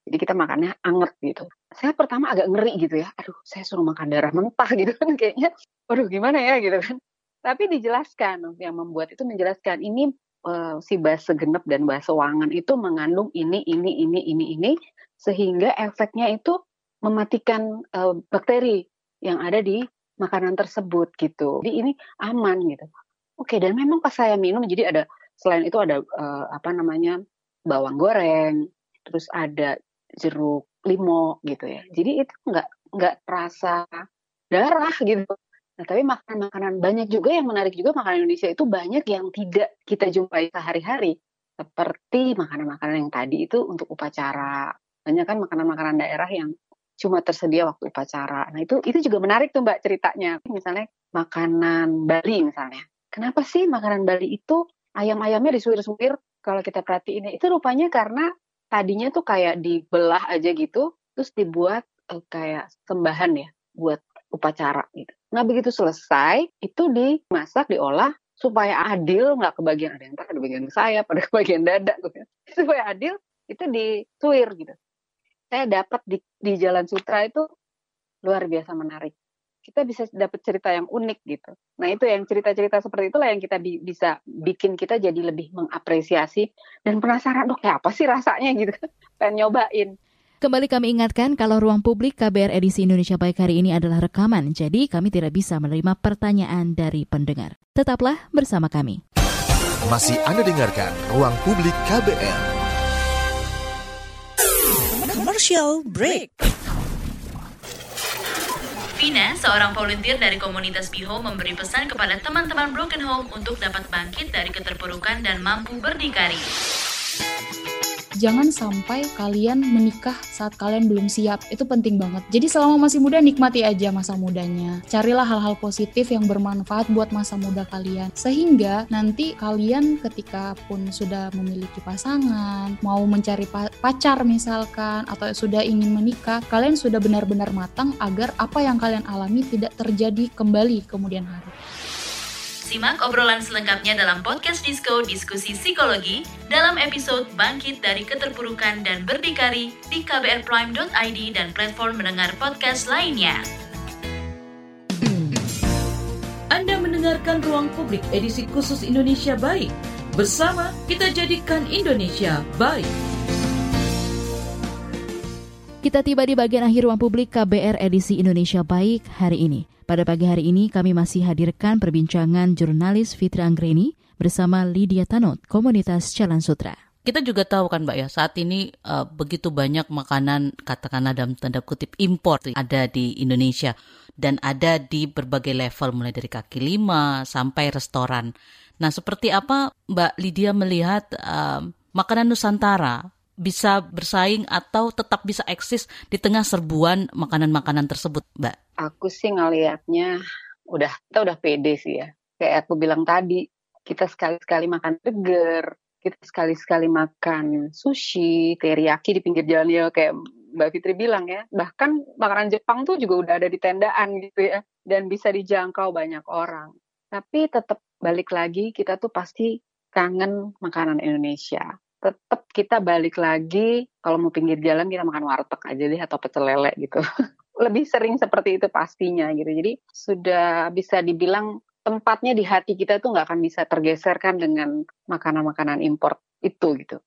S8: Jadi kita makannya anget gitu. Saya pertama agak ngeri gitu ya. Aduh, saya suruh makan darah mentah gitu kan kayaknya. Waduh, gimana ya gitu kan. Tapi dijelaskan yang membuat itu menjelaskan ini uh, si base genep dan base wangan itu mengandung ini ini ini ini ini sehingga efeknya itu mematikan uh, bakteri yang ada di makanan tersebut gitu. Jadi ini aman gitu. Oke, dan memang pas saya minum jadi ada selain itu ada uh, apa namanya bawang goreng, terus ada jeruk limo gitu ya. Jadi itu nggak nggak terasa darah gitu. Nah, tapi makanan-makanan banyak juga yang menarik juga makanan Indonesia itu banyak yang tidak kita jumpai sehari-hari. Seperti makanan-makanan yang tadi itu untuk upacara. Banyak kan makanan-makanan daerah yang cuma tersedia waktu upacara. Nah, itu itu juga menarik tuh Mbak ceritanya. Misalnya makanan Bali misalnya. Kenapa sih makanan Bali itu ayam-ayamnya disuir-suir kalau kita perhatiin itu rupanya karena tadinya tuh kayak dibelah aja gitu, terus dibuat uh, kayak sembahan ya buat upacara gitu. Nah begitu selesai itu dimasak, diolah supaya adil nggak kebagian ada yang ada bagian saya pada kebagian dada gitu. supaya adil itu disuir gitu. Saya dapat di, di Jalan Sutra itu luar biasa menarik kita bisa dapat cerita yang unik gitu. Nah itu yang cerita-cerita seperti itulah yang kita bi bisa bikin kita jadi lebih mengapresiasi dan penasaran dok kayak apa sih rasanya gitu, pengen nyobain.
S3: Kembali kami ingatkan kalau ruang publik KBR edisi Indonesia Baik hari ini adalah rekaman, jadi kami tidak bisa menerima pertanyaan dari pendengar. Tetaplah bersama kami.
S6: Masih Anda dengarkan Ruang Publik KBR.
S7: Commercial break.
S2: Vina, seorang volunteer dari komunitas Biho memberi pesan kepada teman-teman Broken Home untuk dapat bangkit dari keterpurukan dan mampu berdikari
S9: jangan sampai kalian menikah saat kalian belum siap. Itu penting banget. Jadi selama masih muda nikmati aja masa mudanya. Carilah hal-hal positif yang bermanfaat buat masa muda kalian. Sehingga nanti kalian ketika pun sudah memiliki pasangan, mau mencari pacar misalkan atau sudah ingin menikah, kalian sudah benar-benar matang agar apa yang kalian alami tidak terjadi kembali kemudian hari.
S2: Simak obrolan selengkapnya dalam podcast Disco Diskusi Psikologi dalam episode Bangkit dari Keterpurukan dan Berdikari di kbrprime.id dan platform mendengar podcast lainnya. Anda mendengarkan Ruang Publik edisi khusus Indonesia Baik. Bersama kita jadikan Indonesia baik.
S3: Kita tiba di bagian akhir ruang publik KBR edisi Indonesia Baik hari ini. Pada pagi hari ini kami masih hadirkan perbincangan jurnalis Fitri Anggreni bersama Lydia Tanot, komunitas Jalan Sutra.
S4: Kita juga tahu kan Mbak ya, saat ini uh, begitu banyak makanan katakanlah dalam tanda kutip impor ada di Indonesia dan ada di berbagai level mulai dari kaki lima sampai restoran. Nah, seperti apa Mbak Lydia melihat uh, makanan Nusantara bisa bersaing atau tetap bisa eksis di tengah serbuan makanan-makanan tersebut, Mbak?
S8: Aku sih ngelihatnya udah kita udah pede sih ya. Kayak aku bilang tadi, kita sekali-sekali makan burger, kita sekali-sekali makan sushi, teriyaki di pinggir jalan ya kayak Mbak Fitri bilang ya. Bahkan makanan Jepang tuh juga udah ada di tendaan gitu ya dan bisa dijangkau banyak orang. Tapi tetap balik lagi kita tuh pasti kangen makanan Indonesia tetap kita balik lagi kalau mau pinggir jalan kita makan warteg aja deh atau pecel lele gitu. Lebih sering seperti itu pastinya gitu. Jadi sudah bisa dibilang tempatnya di hati kita tuh nggak akan bisa tergeserkan dengan makanan-makanan import itu gitu.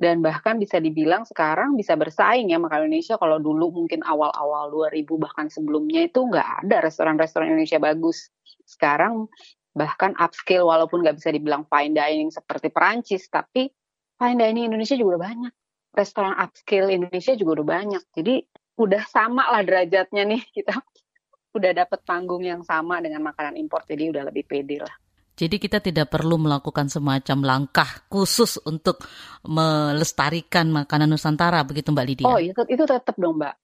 S8: Dan bahkan bisa dibilang sekarang bisa bersaing ya makanan Indonesia kalau dulu mungkin awal-awal 2000 bahkan sebelumnya itu nggak ada restoran-restoran Indonesia bagus. Sekarang bahkan upscale walaupun nggak bisa dibilang fine dining seperti Perancis tapi fine dining Indonesia juga udah banyak. Restoran upscale Indonesia juga udah banyak. Jadi udah sama lah derajatnya nih kita udah dapat panggung yang sama dengan makanan impor jadi udah lebih pede lah.
S4: Jadi kita tidak perlu melakukan semacam langkah khusus untuk melestarikan makanan Nusantara begitu Mbak Lydia?
S8: Oh itu itu tetap dong Mbak,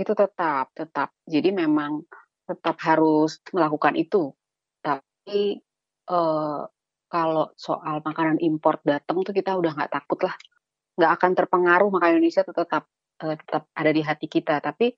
S8: itu tetap tetap. Jadi memang tetap harus melakukan itu. Tapi uh, kalau soal makanan impor datang tuh kita udah nggak takut lah nggak akan terpengaruh makanan Indonesia tuh tetap uh, tetap ada di hati kita tapi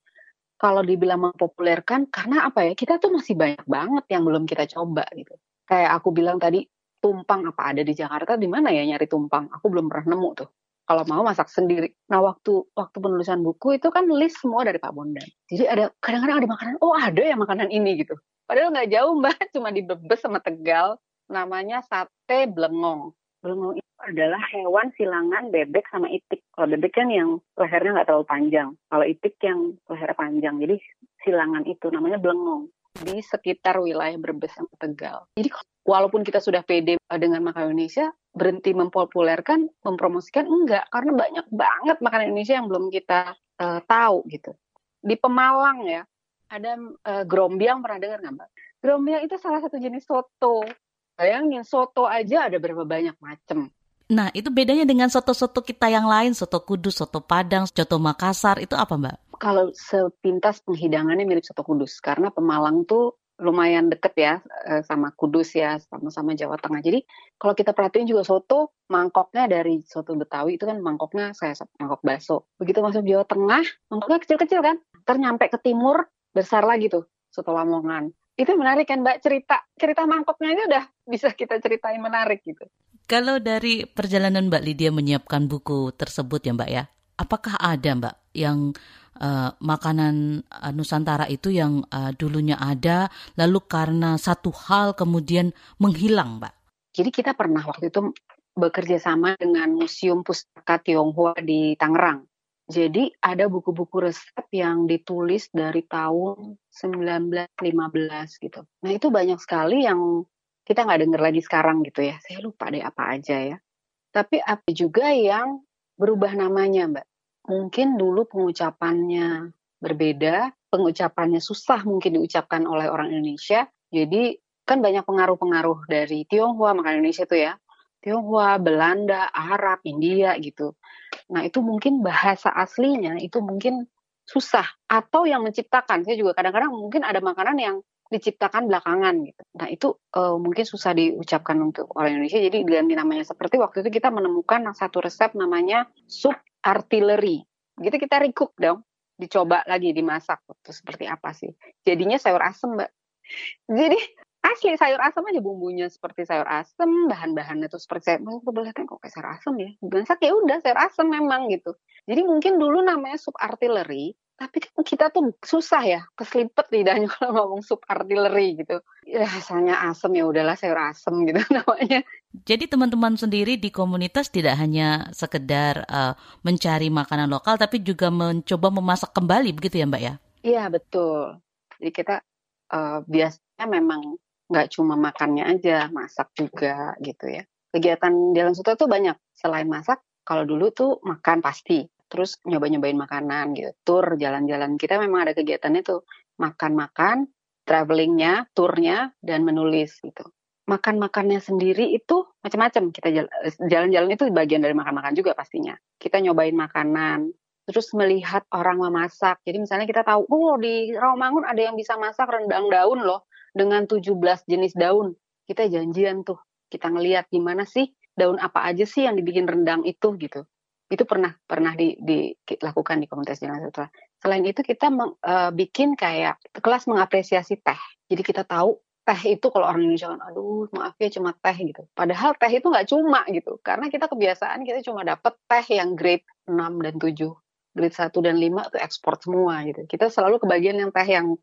S8: kalau dibilang mempopulerkan karena apa ya kita tuh masih banyak banget yang belum kita coba gitu kayak aku bilang tadi tumpang apa ada di Jakarta di mana ya nyari tumpang? Aku belum pernah nemu tuh. Kalau mau masak sendiri. Nah waktu waktu penulisan buku itu kan list semua dari Pak Bondan. Jadi ada kadang-kadang ada makanan, oh ada ya makanan ini gitu. Padahal nggak jauh mbak, cuma di Brebes sama Tegal. Namanya sate blengong. Blengong itu adalah hewan silangan bebek sama itik. Kalau bebek kan yang lehernya nggak terlalu panjang. Kalau itik yang lehernya panjang. Jadi silangan itu namanya blengong di sekitar wilayah Brebes sama Tegal. Jadi walaupun kita sudah pede dengan makanan Indonesia, berhenti mempopulerkan, mempromosikan enggak karena banyak banget makanan Indonesia yang belum kita uh, tahu gitu. Di Pemalang ya, ada uh, grombiang pernah dengar nggak mbak? Grombiang itu salah satu jenis soto. Bayangin soto aja ada berapa banyak macam.
S4: Nah, itu bedanya dengan soto-soto kita yang lain, soto Kudus, soto Padang, soto Makassar, itu apa Mbak?
S8: Kalau sepintas penghidangannya mirip soto Kudus, karena Pemalang tuh lumayan deket ya eh, sama Kudus ya, sama-sama Jawa Tengah. Jadi kalau kita perhatiin juga soto, mangkoknya dari soto Betawi itu kan mangkoknya saya mangkok baso. Begitu masuk Jawa Tengah, mangkoknya kecil-kecil kan. Ternyampe ke timur, besar lagi tuh soto Lamongan. Itu menarik kan Mbak cerita cerita mangkoknya itu udah bisa kita ceritain menarik gitu.
S4: Kalau dari perjalanan Mbak Lydia menyiapkan buku tersebut ya Mbak ya, apakah ada Mbak yang uh, makanan uh, Nusantara itu yang uh, dulunya ada, lalu karena satu hal kemudian menghilang, Mbak.
S8: Jadi kita pernah waktu itu bekerja sama dengan Museum Pustaka Tionghoa di Tangerang. Jadi ada buku-buku resep yang ditulis dari tahun 1915 gitu. Nah itu banyak sekali yang kita nggak dengar lagi sekarang gitu ya. Saya lupa deh apa aja ya. Tapi apa juga yang berubah namanya Mbak mungkin dulu pengucapannya berbeda, pengucapannya susah mungkin diucapkan oleh orang Indonesia. Jadi kan banyak pengaruh-pengaruh dari Tionghoa, maka Indonesia itu ya. Tionghoa, Belanda, Arab, India gitu. Nah itu mungkin bahasa aslinya itu mungkin susah atau yang menciptakan. Saya juga kadang-kadang mungkin ada makanan yang diciptakan belakangan gitu. Nah itu uh, mungkin susah diucapkan untuk orang Indonesia. Jadi diganti namanya seperti waktu itu kita menemukan satu resep namanya sup artileri. Gitu kita recook dong, dicoba lagi dimasak. Itu seperti apa sih? Jadinya sayur asem, Mbak. Jadi asli sayur asem aja bumbunya seperti sayur asem, bahan-bahannya tuh seperti sayur, aku boleh kok kayak sayur asem ya. Masak ya udah sayur asem memang gitu. Jadi mungkin dulu namanya sup artileri, tapi kan kita tuh susah ya keselipet lidahnya kalau ngomong sup artileri gitu ya asalnya asem ya udahlah sayur asem gitu namanya
S4: jadi teman-teman sendiri di komunitas tidak hanya sekedar uh, mencari makanan lokal tapi juga mencoba memasak kembali begitu ya mbak ya
S8: iya betul jadi kita uh, biasanya memang nggak cuma makannya aja masak juga gitu ya kegiatan Jalan Sutra tuh banyak selain masak kalau dulu tuh makan pasti terus nyoba-nyobain makanan gitu. Tur jalan-jalan kita memang ada kegiatannya tuh makan-makan, travelingnya, turnya dan menulis gitu. Makan-makannya sendiri itu macam-macam. Kita jalan-jalan itu bagian dari makan-makan juga pastinya. Kita nyobain makanan, terus melihat orang memasak. Jadi misalnya kita tahu, oh di Rawamangun ada yang bisa masak rendang daun loh dengan 17 jenis daun. Kita janjian tuh, kita ngelihat gimana sih daun apa aja sih yang dibikin rendang itu gitu itu pernah pernah di, dilakukan di komunitas Jalan Sutra. Selain itu kita meng, uh, bikin kayak kelas mengapresiasi teh. Jadi kita tahu teh itu kalau orang Indonesia kan, aduh maaf ya cuma teh gitu. Padahal teh itu nggak cuma gitu, karena kita kebiasaan kita cuma dapat teh yang grade 6 dan 7 grade 1 dan 5 itu ekspor semua gitu. Kita selalu kebagian yang teh yang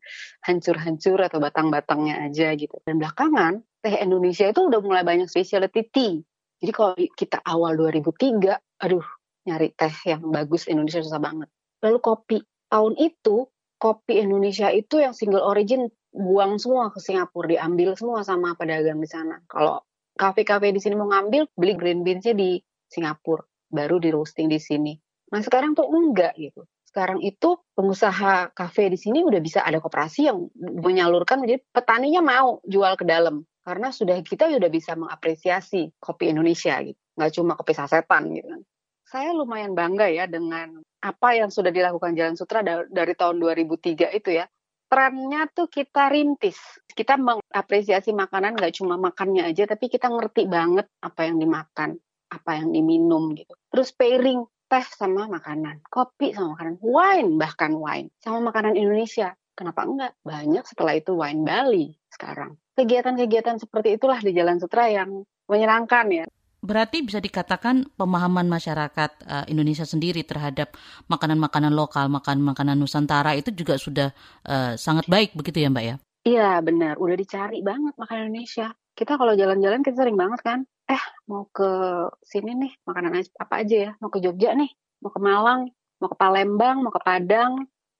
S8: hancur-hancur atau batang-batangnya aja gitu. Dan belakangan teh Indonesia itu udah mulai banyak specialty tea. Jadi kalau kita awal 2003, aduh nyari teh yang bagus Indonesia susah banget. Lalu kopi. Tahun itu kopi Indonesia itu yang single origin buang semua ke Singapura, diambil semua sama pedagang di sana. Kalau kafe-kafe di sini mau ngambil, beli green beans-nya di Singapura, baru di roasting di sini. Nah sekarang tuh enggak gitu. Sekarang itu pengusaha kafe di sini udah bisa ada koperasi yang menyalurkan, jadi petaninya mau jual ke dalam karena sudah kita udah bisa mengapresiasi kopi Indonesia gitu, nggak cuma kopi sasetan gitu kan saya lumayan bangga ya dengan apa yang sudah dilakukan Jalan Sutra dari tahun 2003 itu ya. Trennya tuh kita rintis. Kita mengapresiasi makanan nggak cuma makannya aja, tapi kita ngerti banget apa yang dimakan, apa yang diminum gitu. Terus pairing teh sama makanan, kopi sama makanan, wine bahkan wine sama makanan Indonesia. Kenapa enggak? Banyak setelah itu wine Bali sekarang. Kegiatan-kegiatan seperti itulah di Jalan Sutra yang menyenangkan ya.
S4: Berarti bisa dikatakan pemahaman masyarakat uh, Indonesia sendiri terhadap makanan-makanan lokal, makanan-makanan Nusantara itu juga sudah uh, sangat baik begitu ya Mbak ya?
S8: Iya benar, udah dicari banget makanan Indonesia. Kita kalau jalan-jalan kita sering banget kan, eh mau ke sini nih makanan apa aja ya, mau ke Jogja nih, mau ke Malang, mau ke Palembang, mau ke Padang,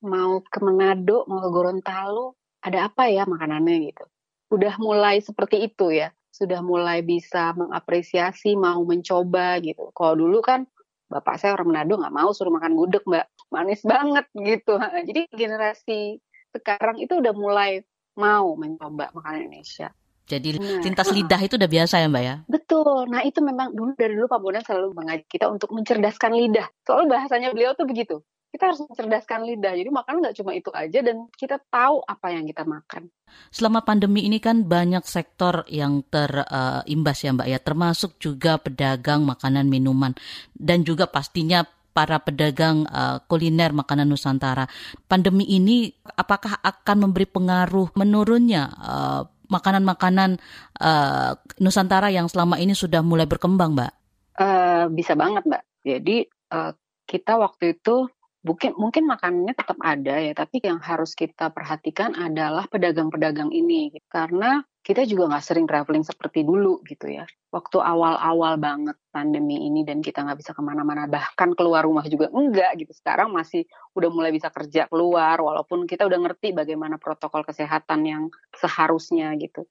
S8: mau ke Manado, mau ke Gorontalo, ada apa ya makanannya gitu. Udah mulai seperti itu ya sudah mulai bisa mengapresiasi, mau mencoba gitu. Kalau dulu kan bapak saya orang Manado nggak mau suruh makan gudeg mbak, manis banget gitu. Jadi generasi sekarang itu udah mulai mau mencoba makanan Indonesia.
S4: Jadi nah, lintas lidah itu udah biasa ya Mbak ya?
S8: Betul. Nah itu memang dulu dari dulu Pak Bondan selalu mengajak kita untuk mencerdaskan lidah. Soalnya bahasanya beliau tuh begitu kita harus mencerdaskan lidah. Jadi makan nggak cuma itu aja dan kita tahu apa yang kita makan.
S4: Selama pandemi ini kan banyak sektor yang terimbas uh, ya Mbak ya, termasuk juga pedagang makanan minuman dan juga pastinya para pedagang uh, kuliner makanan Nusantara. Pandemi ini apakah akan memberi pengaruh menurunnya uh, makanan-makanan uh, Nusantara yang selama ini sudah mulai berkembang, Mbak?
S8: Uh, bisa banget, Mbak. Jadi uh, kita waktu itu mungkin mungkin makanannya tetap ada ya, tapi yang harus kita perhatikan adalah pedagang-pedagang ini karena kita juga nggak sering traveling seperti dulu gitu ya. Waktu awal-awal banget pandemi ini dan kita nggak bisa ke mana-mana bahkan keluar rumah juga enggak gitu. Sekarang masih udah mulai bisa kerja keluar walaupun kita udah ngerti bagaimana protokol kesehatan yang seharusnya gitu.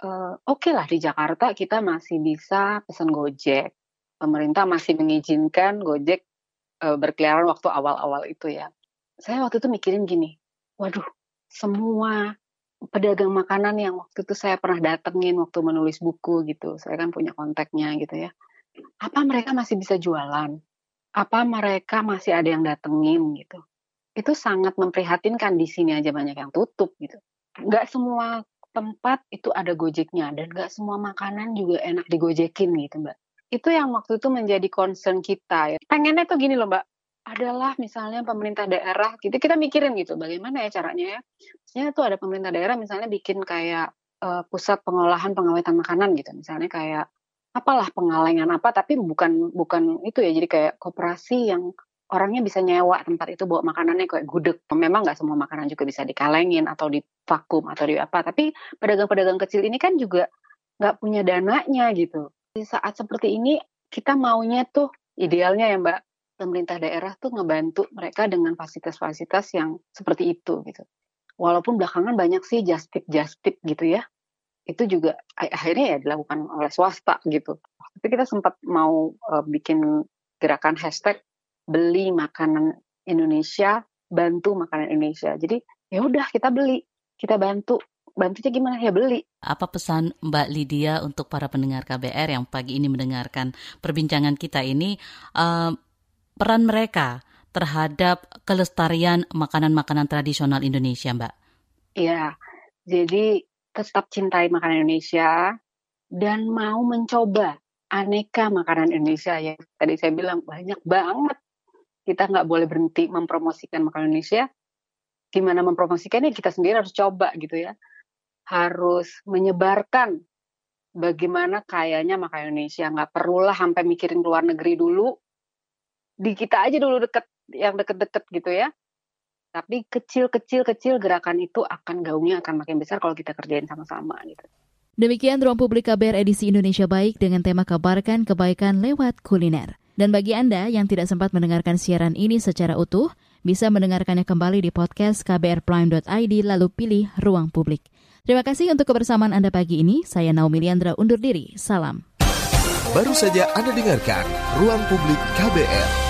S8: Uh, Oke okay lah di Jakarta kita masih bisa pesan Gojek. Pemerintah masih mengizinkan Gojek uh, berkeliaran waktu awal-awal itu ya. Saya waktu itu mikirin gini, waduh, semua pedagang makanan yang waktu itu saya pernah datengin waktu menulis buku gitu, saya kan punya kontaknya gitu ya. Apa mereka masih bisa jualan? Apa mereka masih ada yang datengin gitu? Itu sangat memprihatinkan di sini aja banyak yang tutup gitu. Gak semua tempat itu ada gojeknya dan gak semua makanan juga enak digojekin gitu mbak itu yang waktu itu menjadi concern kita ya. Pengennya tuh gini loh Mbak, adalah misalnya pemerintah daerah gitu kita mikirin gitu bagaimana ya caranya ya. Misalnya tuh ada pemerintah daerah misalnya bikin kayak uh, pusat pengolahan pengawetan makanan gitu. Misalnya kayak apalah pengalengan apa tapi bukan bukan itu ya jadi kayak koperasi yang orangnya bisa nyewa tempat itu bawa makanannya kayak gudeg. Memang nggak semua makanan juga bisa dikalengin atau di vakum atau di apa. Tapi pedagang-pedagang kecil ini kan juga nggak punya dananya gitu. Di saat seperti ini kita maunya tuh idealnya ya Mbak pemerintah daerah tuh ngebantu mereka dengan fasilitas-fasilitas yang seperti itu gitu. Walaupun belakangan banyak sih just tip just tip gitu ya. Itu juga akhirnya ya dilakukan oleh swasta gitu. Tapi kita sempat mau uh, bikin gerakan hashtag beli makanan Indonesia, bantu makanan Indonesia. Jadi ya udah kita beli, kita bantu bantunya gimana ya beli.
S4: Apa pesan Mbak Lydia untuk para pendengar KBR yang pagi ini mendengarkan perbincangan kita ini uh, peran mereka terhadap kelestarian makanan-makanan tradisional Indonesia, Mbak?
S8: Iya, jadi tetap cintai makanan Indonesia dan mau mencoba aneka makanan Indonesia ya. Tadi saya bilang banyak banget. Kita nggak boleh berhenti mempromosikan makanan Indonesia. Gimana mempromosikannya kita sendiri harus coba gitu ya harus menyebarkan bagaimana kayaknya makanan Indonesia. Nggak perlulah sampai mikirin luar negeri dulu. Di kita aja dulu deket, yang deket-deket gitu ya. Tapi kecil-kecil-kecil gerakan itu akan gaungnya akan makin besar kalau kita kerjain sama-sama gitu.
S3: Demikian Ruang Publik KBR edisi Indonesia Baik dengan tema Kabarkan Kebaikan Lewat Kuliner. Dan bagi Anda yang tidak sempat mendengarkan siaran ini secara utuh, bisa mendengarkannya kembali di podcast kbrprime.id lalu pilih Ruang Publik. Terima kasih untuk kebersamaan Anda pagi ini. Saya Naomi Liandra undur diri. Salam.
S6: Baru saja Anda dengarkan Ruang Publik KBR.